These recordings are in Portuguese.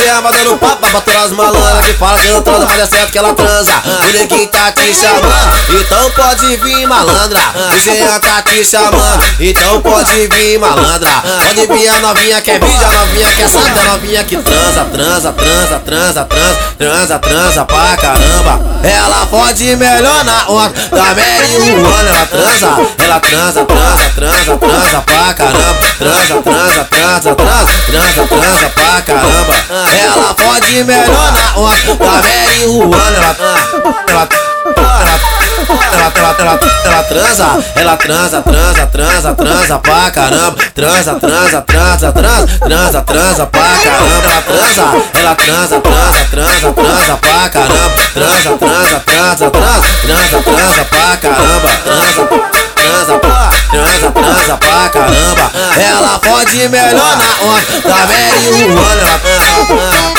é dando papo pra todas as malandras que fala que não transa, mas é certo que ela transa. O neguinho tá te chamando, então pode vir malandra. O Jean tá te chamando, então pode vir malandra. Pode vir a novinha que é a novinha que é santa, a novinha que transa, transa, transa, transa, transa, transa, transa pra caramba. Ela pode melhor na onda da Mary Juana, ela transa, ela transa, transa, transa, transa pra caramba. Transa, transa, transa, transa, transa, transa pra caramba. Ela pode melhor na onda da Mary Juana. Ela, ela, ela, ela, ela, ela transa, ela transa, transa, transa, transa pra caramba. Transa, transa, transa, transa, transa, transa pra caramba. Ela transa, ela transa, transa, transa, transa pra caramba. Transa, transa, transa, transa, transa, transa pra caramba. Transa, transa, transa, transa pra caramba. Ela pode melhor na onda da Mary Juana.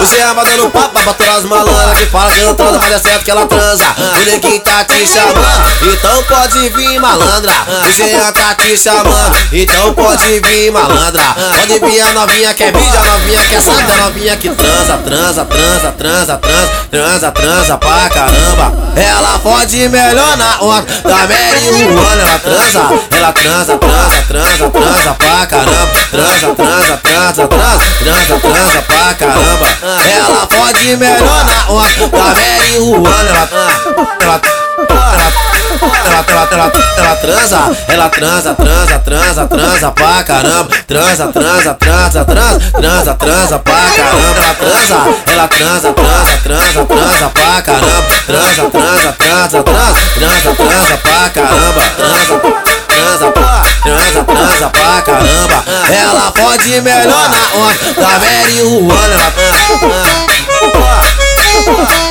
Você é dando papo todas as malandras que fala que não transa, mas é certo que ela transa. O neguinho tá te chamando, então pode vir malandra. O Jean tá te chamando, então pode vir malandra. Pode vir a novinha que é a novinha que é santa, a novinha que transa, transa, transa, transa, transa, transa, transa pra caramba. Ela pode melhor na onda da Mary. Ela transa, ela transa, transa, transa, transa pra caramba. Transa, transa, transa, transa, transa, transa pra caramba. Ela pode melhor na onda da Mary Juana. Ela, ela, ela, ela, ela, ela transa, ela transa, transa, transa, transa pra caramba. Transa, transa, transa, transa, transa, transa pra caramba. Ela transa, ela transa, transa, transa, transa pra caramba. Transa, transa, transa, transa, transa, transa pra caramba. Transa, transa pra caramba. Ela pode melhor na onda da Mary Juana. Ela,